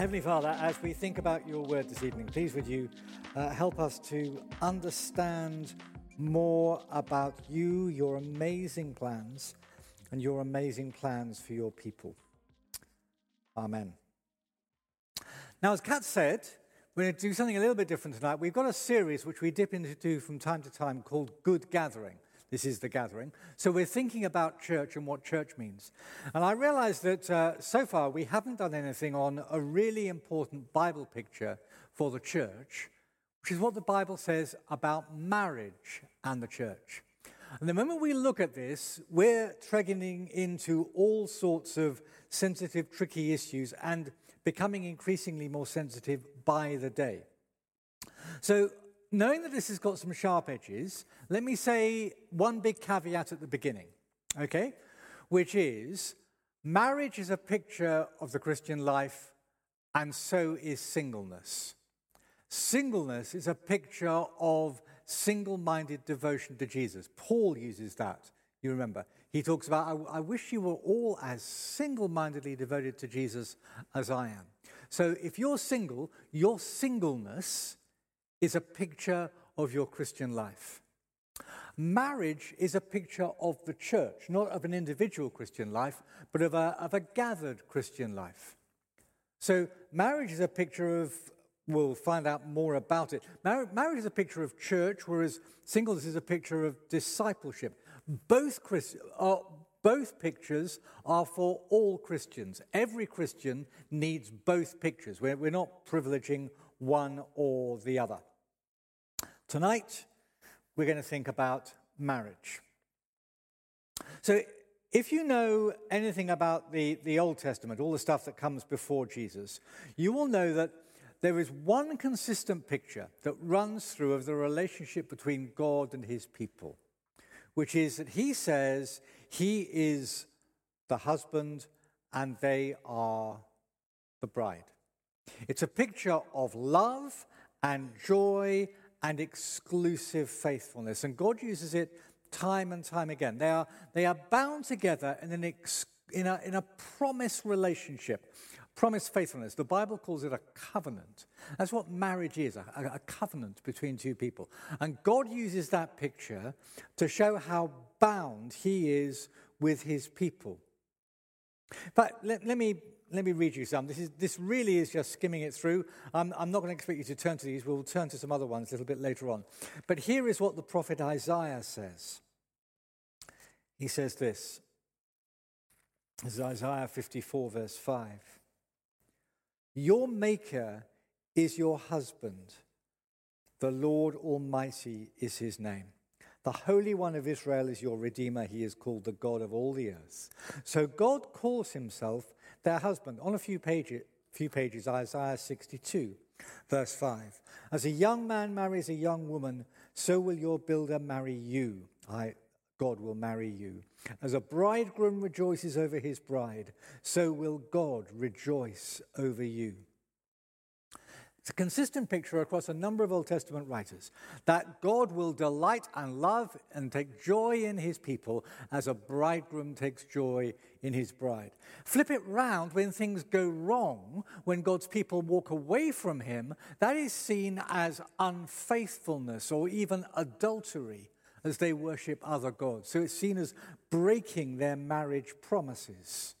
Heavenly Father, as we think about your word this evening, please would you uh, help us to understand more about you, your amazing plans, and your amazing plans for your people. Amen. Now, as Kat said, we're going to do something a little bit different tonight. We've got a series which we dip into from time to time called Good Gathering. This is the gathering. So we're thinking about church and what church means. And I realize that uh, so far we haven't done anything on a really important Bible picture for the church, which is what the Bible says about marriage and the church. And the moment we look at this, we're treading into all sorts of sensitive, tricky issues and becoming increasingly more sensitive by the day. So knowing that this has got some sharp edges, let me say one big caveat at the beginning, okay? Which is marriage is a picture of the Christian life, and so is singleness. Singleness is a picture of single minded devotion to Jesus. Paul uses that, you remember. He talks about, I, I wish you were all as single mindedly devoted to Jesus as I am. So if you're single, your singleness is a picture of your Christian life. Marriage is a picture of the church, not of an individual Christian life, but of a, of a gathered Christian life. So, marriage is a picture of, we'll find out more about it. Mar- marriage is a picture of church, whereas singleness is a picture of discipleship. Both, Christ- both pictures are for all Christians. Every Christian needs both pictures. We're, we're not privileging one or the other. Tonight, we're going to think about marriage. So, if you know anything about the, the Old Testament, all the stuff that comes before Jesus, you will know that there is one consistent picture that runs through of the relationship between God and his people, which is that he says he is the husband and they are the bride. It's a picture of love and joy and exclusive faithfulness. And God uses it time and time again. They are, they are bound together in, an ex, in, a, in a promise relationship, promise faithfulness. The Bible calls it a covenant. That's what marriage is a, a covenant between two people. And God uses that picture to show how bound He is with His people. But let, let me let me read you some. This, is, this really is just skimming it through. Um, I'm not going to expect you to turn to these. We'll turn to some other ones a little bit later on. But here is what the prophet Isaiah says. He says this. This is Isaiah 54, verse 5. Your maker is your husband. The Lord Almighty is his name. The Holy One of Israel is your Redeemer. He is called the God of all the earth. So God calls himself their husband. On a few pages, few pages, Isaiah 62, verse 5. As a young man marries a young woman, so will your builder marry you. I, God will marry you. As a bridegroom rejoices over his bride, so will God rejoice over you. It's a consistent picture across a number of Old Testament writers that God will delight and love and take joy in his people as a bridegroom takes joy in his bride. Flip it round when things go wrong, when God's people walk away from him, that is seen as unfaithfulness or even adultery as they worship other gods. So it's seen as breaking their marriage promises.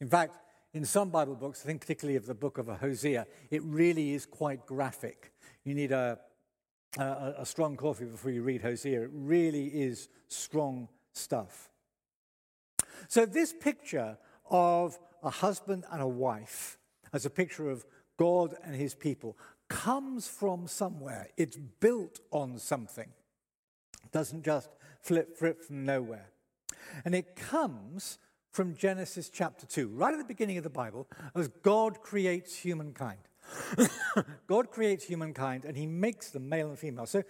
In fact, in some Bible books, I think particularly of the book of Hosea, it really is quite graphic. You need a, a, a strong coffee before you read Hosea. It really is strong stuff. So, this picture of a husband and a wife as a picture of God and his people comes from somewhere. It's built on something. It doesn't just flip, flip from nowhere. And it comes from Genesis chapter 2, right at the beginning of the Bible, as God creates humankind. God creates humankind and he makes them male and female. So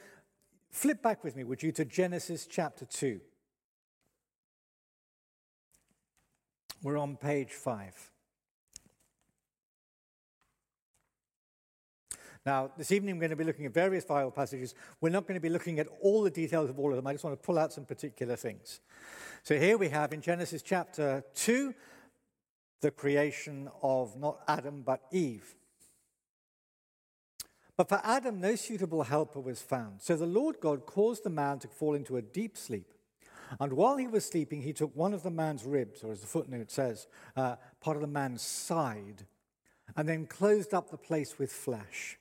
flip back with me, would you, to Genesis chapter 2. We're on page 5. Now, this evening we're going to be looking at various Bible passages. We're not going to be looking at all the details of all of them. I just want to pull out some particular things. So here we have in Genesis chapter 2 the creation of not Adam but Eve. But for Adam, no suitable helper was found. So the Lord God caused the man to fall into a deep sleep. And while he was sleeping, he took one of the man's ribs, or as the footnote says, uh, part of the man's side, and then closed up the place with flesh.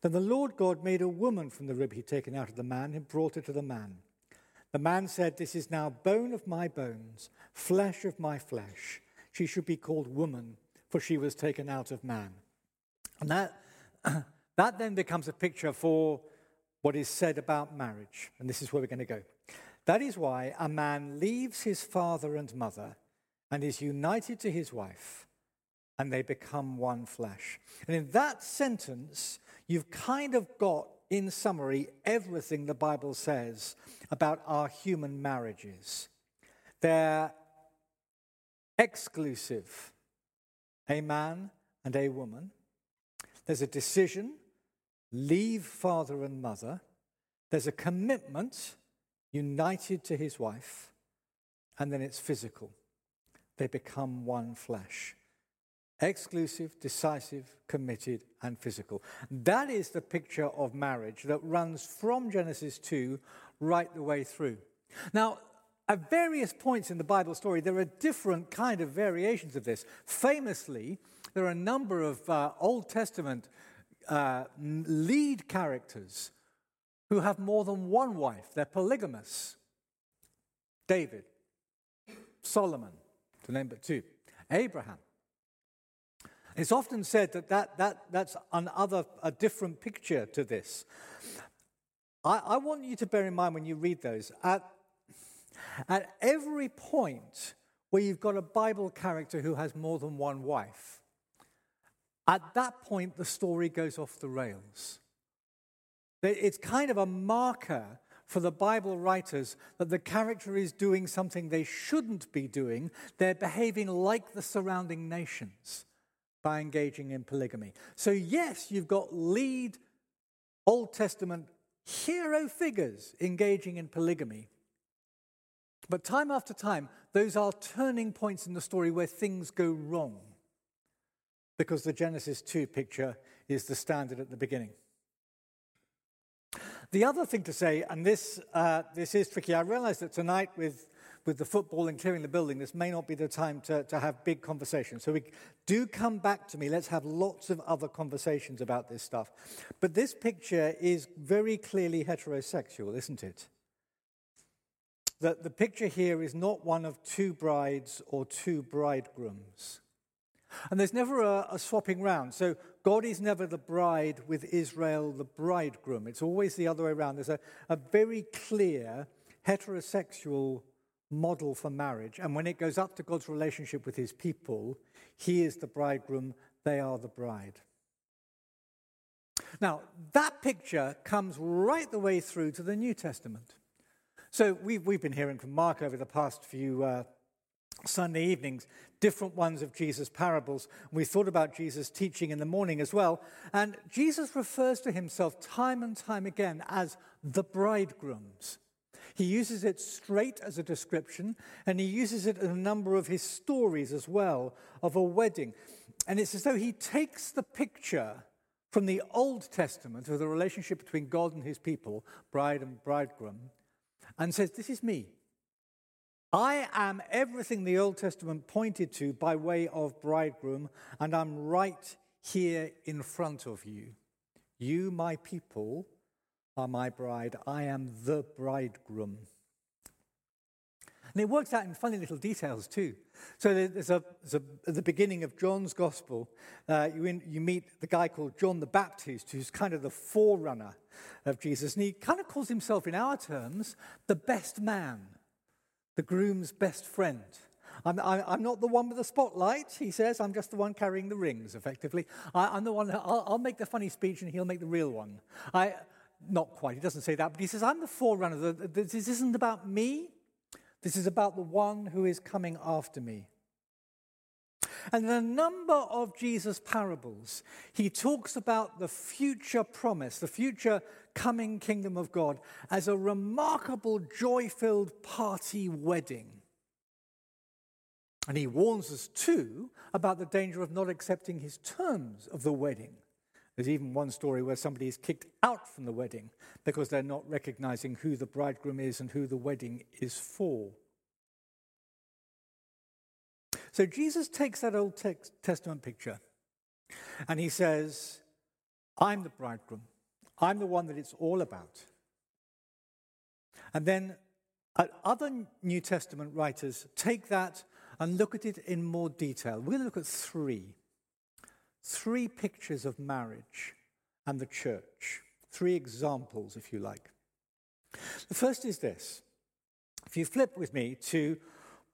Then the Lord God made a woman from the rib he'd taken out of the man and brought her to the man. The man said, This is now bone of my bones, flesh of my flesh. She should be called woman, for she was taken out of man. And that, that then becomes a picture for what is said about marriage. And this is where we're going to go. That is why a man leaves his father and mother and is united to his wife, and they become one flesh. And in that sentence, you've kind of got, in summary, everything the Bible says about our human marriages. They're exclusive a man and a woman. There's a decision leave father and mother. There's a commitment united to his wife. And then it's physical. They become one flesh exclusive, decisive, committed, and physical. That is the picture of marriage that runs from Genesis 2 right the way through. Now, at various points in the Bible story, there are different kind of variations of this. Famously, there are a number of uh, Old Testament uh, lead characters who have more than one wife. They're polygamous. David, Solomon, to name but two, Abraham. It's often said that, that, that that's another, a different picture to this. I, I want you to bear in mind when you read those, at, at every point where you've got a Bible character who has more than one wife, at that point the story goes off the rails. It's kind of a marker for the Bible writers that the character is doing something they shouldn't be doing. They're behaving like the surrounding nations by engaging in polygamy. So, yes, you've got lead Old Testament hero figures engaging in polygamy. But time after time, those are turning points in the story where things go wrong. Because the Genesis 2 picture is the standard at the beginning. The other thing to say, and this, uh, this is tricky, I realize that tonight with with the football and clearing the building, this may not be the time to, to have big conversations. So we do come back to me. Let's have lots of other conversations about this stuff. But this picture is very clearly heterosexual, isn't it? That the picture here is not one of two brides or two bridegrooms. And there's never a, a, swapping round. So God is never the bride with Israel, the bridegroom. It's always the other way around. There's a, a very clear heterosexual model for marriage. And when it goes up to God's relationship with his people, he is the bridegroom, they are the bride. Now, that picture comes right the way through to the New Testament. So we've, we've been hearing from Mark over the past few uh, Sunday evenings, different ones of Jesus' parables. We thought about Jesus' teaching in the morning as well. And Jesus refers to himself time and time again as the bridegrooms. He uses it straight as a description, and he uses it in a number of his stories as well of a wedding. And it's as though he takes the picture from the Old Testament of the relationship between God and his people, bride and bridegroom, and says, This is me. I am everything the Old Testament pointed to by way of bridegroom, and I'm right here in front of you. You, my people, are my bride. I am the bridegroom. And it works out in funny little details too. So there's a, there's a at the beginning of John's gospel, uh, you, in, you meet the guy called John the Baptist, who's kind of the forerunner of Jesus. And he kind of calls himself, in our terms, the best man, the groom's best friend. I'm, I'm, not the one with the spotlight, he says. I'm just the one carrying the rings, effectively. I, am the one, I'll, I'll, make the funny speech and he'll make the real one. I, not quite, he doesn't say that, but he says, I'm the forerunner. This isn't about me, this is about the one who is coming after me. And a number of Jesus' parables, he talks about the future promise, the future coming kingdom of God, as a remarkable, joy filled party wedding. And he warns us too about the danger of not accepting his terms of the wedding. There's even one story where somebody is kicked out from the wedding because they're not recognizing who the bridegroom is and who the wedding is for. So Jesus takes that Old Testament picture and he says, I'm the bridegroom. I'm the one that it's all about. And then uh, other New Testament writers take that and look at it in more detail. We're going to look at three three pictures of marriage and the church, three examples, if you like. The first is this. If you flip with me to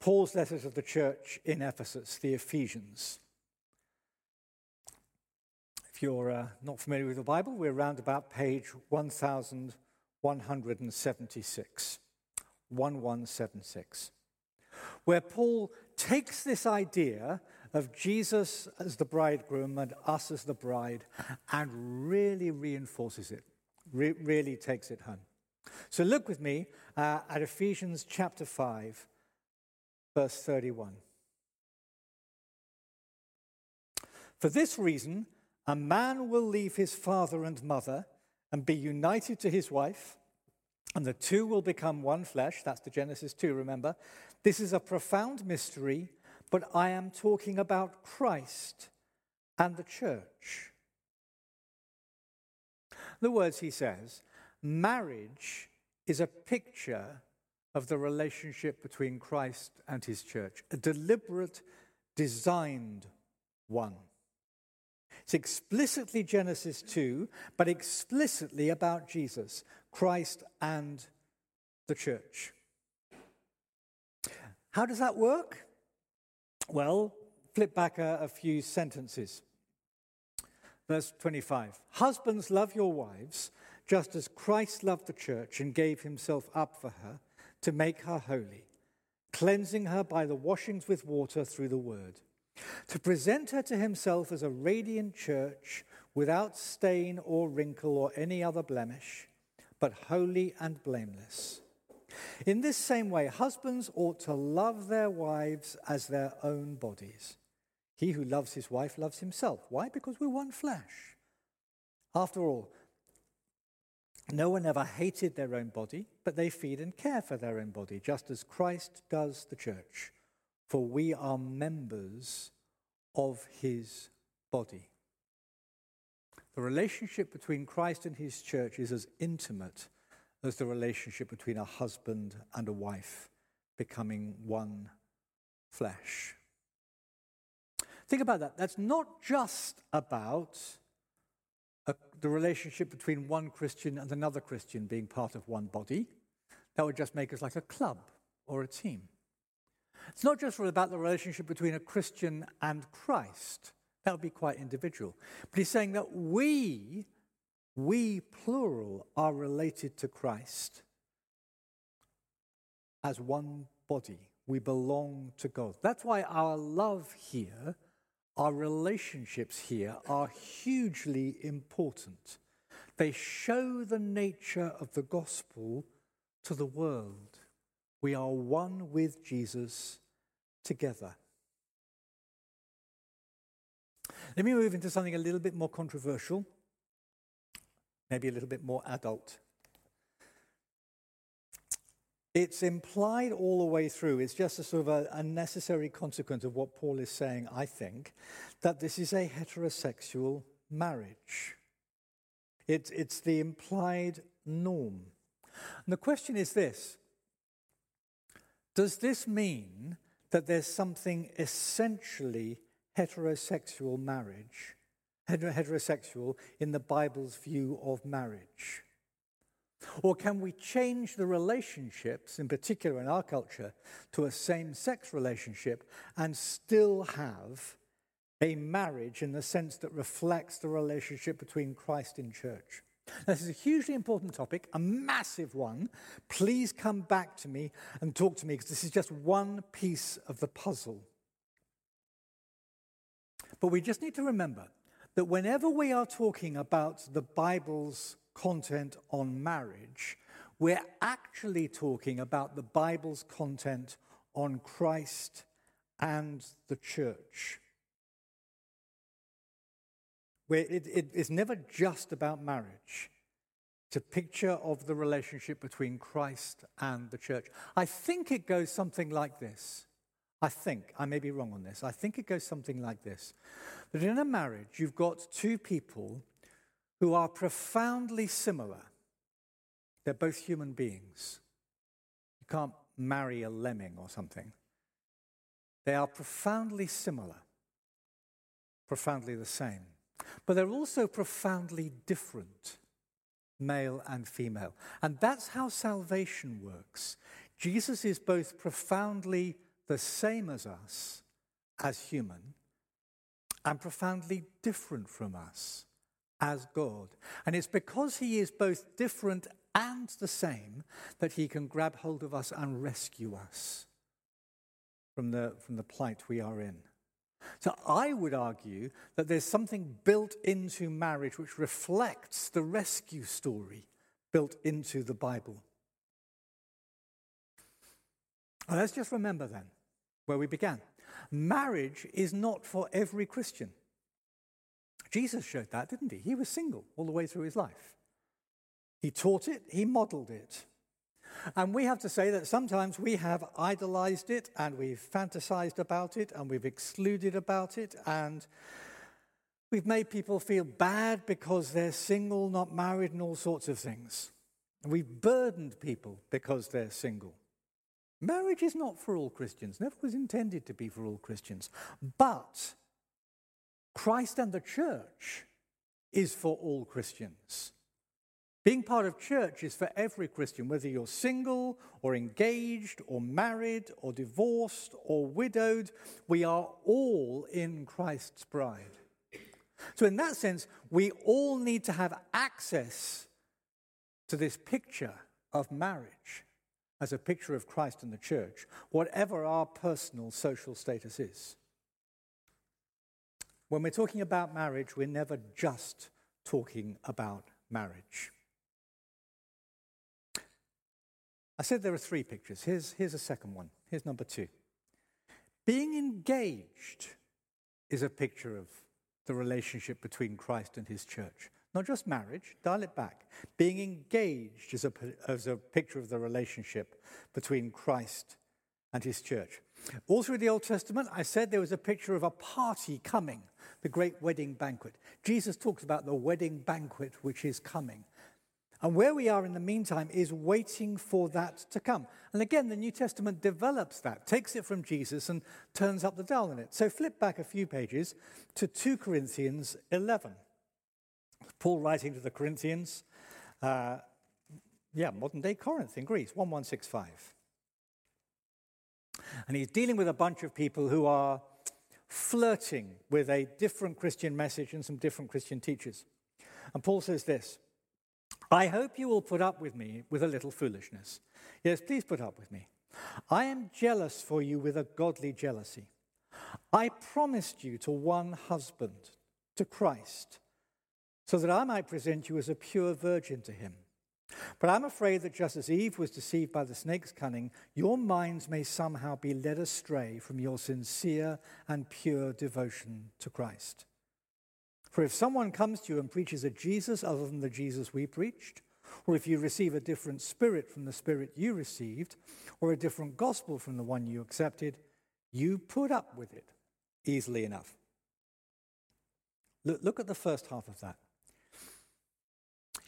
Paul's letters of the church in Ephesus, the Ephesians. If you're uh, not familiar with the Bible, we're around about page 1176. 1176. Where Paul takes this idea of Jesus as the bridegroom and us as the bride and really reinforces it, re- really takes it home. So look with me uh, at Ephesians chapter 5, verse 31. For this reason, a man will leave his father and mother and be united to his wife, and the two will become one flesh. That's the Genesis 2, remember. This is a profound mystery but I am talking about Christ and the church. The words he says marriage is a picture of the relationship between Christ and his church, a deliberate, designed one. It's explicitly Genesis 2, but explicitly about Jesus, Christ, and the church. How does that work? Well, flip back a, a few sentences. Verse 25 Husbands, love your wives, just as Christ loved the church and gave himself up for her to make her holy, cleansing her by the washings with water through the word, to present her to himself as a radiant church without stain or wrinkle or any other blemish, but holy and blameless. In this same way, husbands ought to love their wives as their own bodies. He who loves his wife loves himself. Why? Because we're one flesh. After all, no one ever hated their own body, but they feed and care for their own body, just as Christ does the church. For we are members of his body. The relationship between Christ and his church is as intimate as the relationship between a husband and a wife becoming one flesh. Think about that. That's not just about a, the relationship between one Christian and another Christian being part of one body. That would just make us like a club or a team. It's not just about the relationship between a Christian and Christ. That would be quite individual. But he's saying that we we, plural, are related to Christ as one body. We belong to God. That's why our love here, our relationships here, are hugely important. They show the nature of the gospel to the world. We are one with Jesus together. Let me move into something a little bit more controversial maybe a little bit more adult. It's implied all the way through, it's just a sort of a, necessary consequence of what Paul is saying, I think, that this is a heterosexual marriage. It, it's the implied norm. And the question is this Does this mean that there's something essentially heterosexual marriage heterosexual in the Bible's view of marriage? Or can we change the relationships, in particular in our culture, to a same sex relationship and still have a marriage in the sense that reflects the relationship between Christ and church? This is a hugely important topic, a massive one. Please come back to me and talk to me because this is just one piece of the puzzle. But we just need to remember that whenever we are talking about the Bible's content on marriage, we're actually talking about the Bible's content on Christ and the church. Where it, it, it's never just about marriage. It's a picture of the relationship between Christ and the church. I think it goes something like this. I think, I may be wrong on this, I think it goes something like this that in a marriage, you've got two people who are profoundly similar. They're both human beings. You can't marry a lemming or something. They are profoundly similar, profoundly the same. But they're also profoundly different, male and female. And that's how salvation works. Jesus is both profoundly the same as us as human and profoundly different from us as God. And it's because he is both different and the same that he can grab hold of us and rescue us from the, from the plight we are in. So I would argue that there's something built into marriage which reflects the rescue story built into the Bible. Let's just remember then where we began. Marriage is not for every Christian. Jesus showed that, didn't he? He was single all the way through his life. He taught it, he modeled it. And we have to say that sometimes we have idolized it and we've fantasized about it and we've excluded about it and we've made people feel bad because they're single, not married, and all sorts of things. We've burdened people because they're single. Marriage is not for all Christians, never was intended to be for all Christians. But Christ and the church is for all Christians. Being part of church is for every Christian, whether you're single or engaged or married or divorced or widowed. We are all in Christ's bride. So, in that sense, we all need to have access to this picture of marriage as a picture of Christ and the church, whatever our personal social status is. When we're talking about marriage, we're never just talking about marriage. I said there are three pictures. Here's, here's a second one. Here's number two. Being engaged is a picture of the relationship between Christ and his church. Not just marriage, dial it back. Being engaged is a, is a picture of the relationship between Christ and his church. All through the Old Testament, I said there was a picture of a party coming, the great wedding banquet. Jesus talks about the wedding banquet which is coming. And where we are in the meantime is waiting for that to come. And again, the New Testament develops that, takes it from Jesus and turns up the dial on it. So flip back a few pages to 2 Corinthians 11. Paul writing to the Corinthians, uh, yeah, modern day Corinth in Greece, 1165. And he's dealing with a bunch of people who are flirting with a different Christian message and some different Christian teachers. And Paul says this I hope you will put up with me with a little foolishness. Yes, please put up with me. I am jealous for you with a godly jealousy. I promised you to one husband, to Christ, so that I might present you as a pure virgin to him. But I'm afraid that just as Eve was deceived by the snake's cunning, your minds may somehow be led astray from your sincere and pure devotion to Christ. For if someone comes to you and preaches a Jesus other than the Jesus we preached, or if you receive a different spirit from the spirit you received, or a different gospel from the one you accepted, you put up with it easily enough. Look, at the first half of that.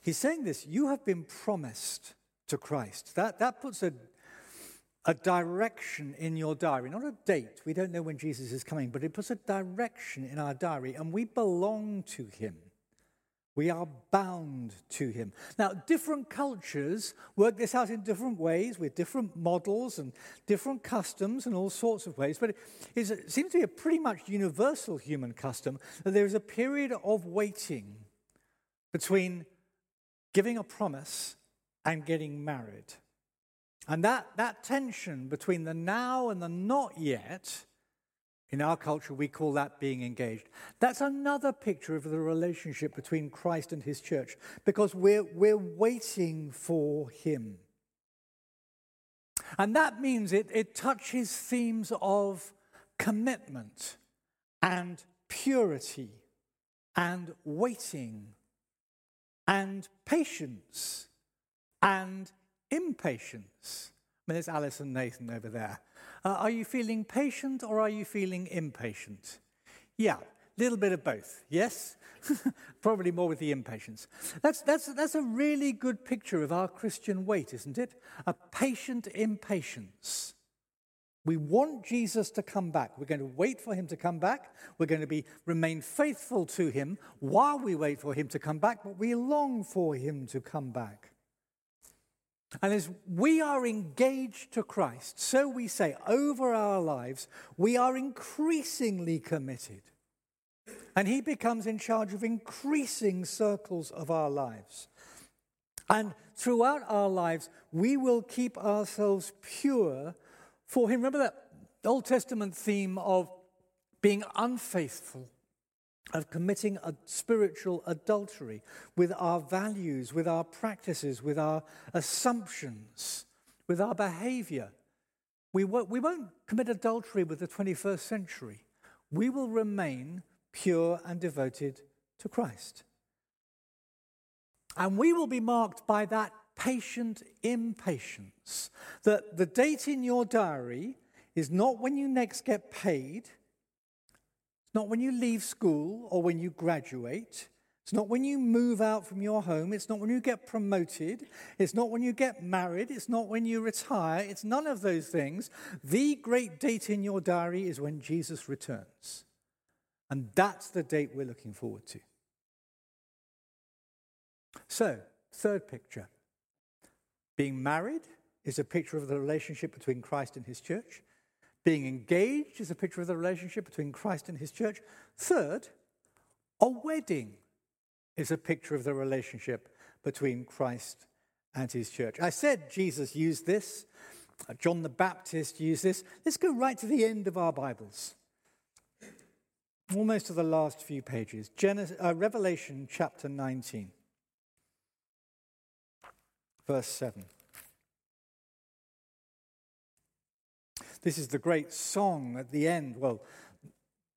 He's saying this you have been promised to Christ. That, that puts a, a direction in your diary, not a date. We don't know when Jesus is coming, but it puts a direction in our diary, and we belong to him. We are bound to him. Now, different cultures work this out in different ways with different models and different customs and all sorts of ways, but it seems to be a pretty much universal human custom that there is a period of waiting between giving a promise and getting married. And that, that tension between the now and the not yet In our culture, we call that being engaged. That's another picture of the relationship between Christ and his church because we're, we're waiting for him. And that means it, it touches themes of commitment and purity and waiting and patience and impatience. I mean, there's Alice and Nathan over there. Uh, are you feeling patient or are you feeling impatient? Yeah, a little bit of both, yes? Probably more with the impatience. That's, that's, that's a really good picture of our Christian wait, isn't it? A patient impatience. We want Jesus to come back. We're going to wait for him to come back. We're going to be remain faithful to him while we wait for him to come back, but we long for him to come back. And as we are engaged to Christ, so we say over our lives, we are increasingly committed. And he becomes in charge of increasing circles of our lives. And throughout our lives, we will keep ourselves pure for him. Remember that Old Testament theme of being unfaithful, of committing a spiritual adultery with our values, with our practices, with our assumptions, with our behavior. We won't, we won't commit adultery with the 21st century. We will remain pure and devoted to Christ. And we will be marked by that patient impatience. That the date in your diary is not when you next get paid, it's not when you leave school or when you graduate. It's not when you move out from your home. It's not when you get promoted. It's not when you get married. It's not when you retire. It's none of those things. The great date in your diary is when Jesus returns. And that's the date we're looking forward to. So, third picture being married is a picture of the relationship between Christ and his church. Being engaged is a picture of the relationship between Christ and his church. Third, a wedding is a picture of the relationship between Christ and his church. I said Jesus used this, uh, John the Baptist used this. Let's go right to the end of our Bibles, almost to the last few pages. Genesis, uh, Revelation chapter 19 verse 7. This is the great song at the end, well,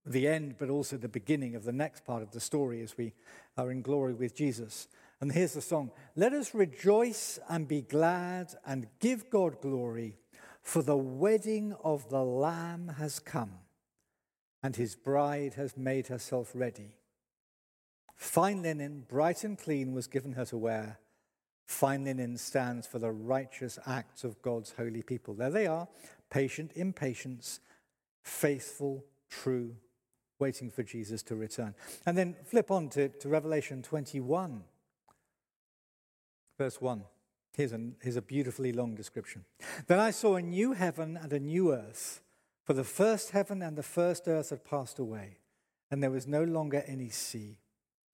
the end, but also the beginning of the next part of the story as we are in glory with Jesus. And here's the song Let us rejoice and be glad and give God glory, for the wedding of the Lamb has come, and his bride has made herself ready. Fine linen, bright and clean, was given her to wear Fine linen stands for the righteous acts of God's holy people. There they are patient in patience, faithful, true, waiting for Jesus to return. And then flip on to, to Revelation 21, verse 1. Here's a, here's a beautifully long description. Then I saw a new heaven and a new earth, for the first heaven and the first earth had passed away, and there was no longer any sea.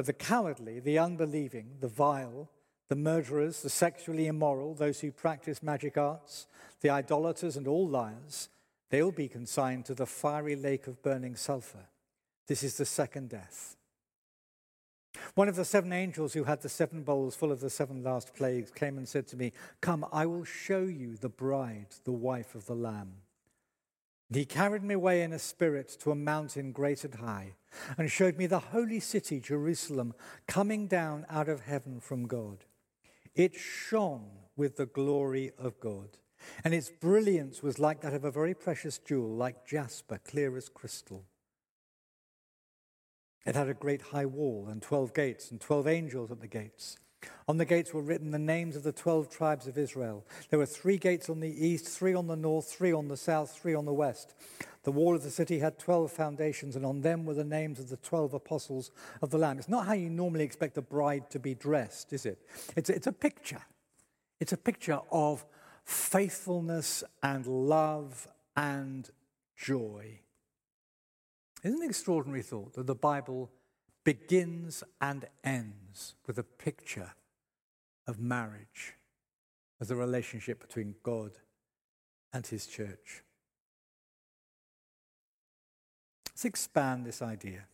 But the cowardly, the unbelieving, the vile, the murderers, the sexually immoral, those who practice magic arts, the idolaters, and all liars, they will be consigned to the fiery lake of burning sulfur. This is the second death. One of the seven angels who had the seven bowls full of the seven last plagues came and said to me, Come, I will show you the bride, the wife of the Lamb. He carried me away in a spirit to a mountain great and high, and showed me the holy city, Jerusalem, coming down out of heaven from God. It shone with the glory of God, and its brilliance was like that of a very precious jewel, like jasper, clear as crystal. It had a great high wall and twelve gates, and twelve angels at the gates. On the gates were written the names of the twelve tribes of Israel. There were three gates on the east, three on the north, three on the south, three on the west. The wall of the city had twelve foundations, and on them were the names of the twelve apostles of the Lamb. It's not how you normally expect a bride to be dressed, is it? It's, it's a picture. It's a picture of faithfulness and love and joy. Isn't it an extraordinary thought that the Bible begins and ends with a picture of marriage as a relationship between God and His church? Let's expand this idea.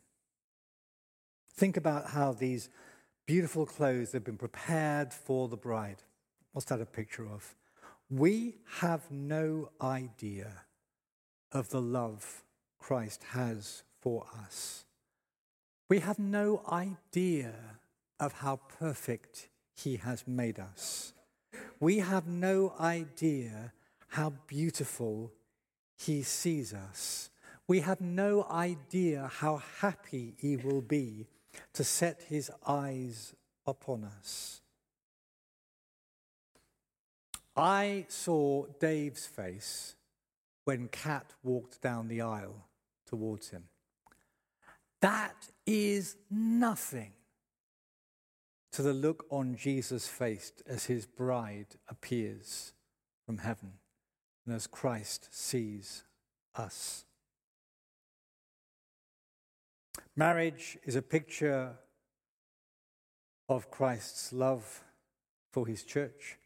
Think about how these beautiful clothes have been prepared for the bride. What's that a picture of? We have no idea of the love Christ has for us. We have no idea of how perfect He has made us. We have no idea how beautiful He sees us. We have no idea how happy He will be to set His eyes upon us. I saw Dave's face when Kat walked down the aisle towards him. That is nothing to the look on Jesus' face as his bride appears from heaven and as Christ sees us. Marriage is a picture of Christ's love for his church.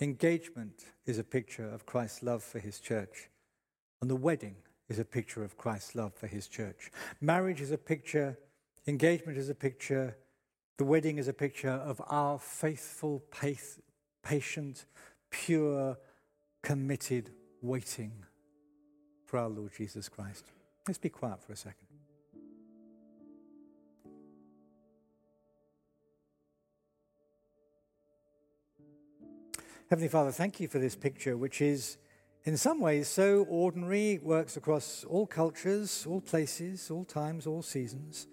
Engagement is a picture of Christ's love for his church. And the wedding is a picture of Christ's love for his church. Marriage is a picture, engagement is a picture, the wedding is a picture of our faithful, patient, pure, committed waiting for our Lord Jesus Christ. Let's be quiet for a second. Heavenly Father, thank you for this picture, which is in some ways so ordinary, works across all cultures, all places, all times, all seasons.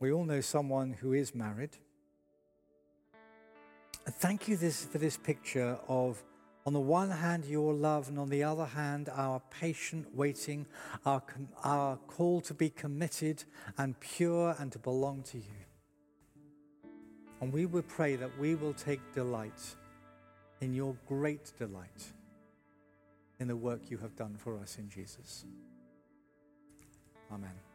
We all know someone who is married. And thank you this, for this picture of, on the one hand, your love, and on the other hand, our patient waiting, our, our call to be committed and pure and to belong to you. And we would pray that we will take delight in your great delight in the work you have done for us in Jesus. Amen.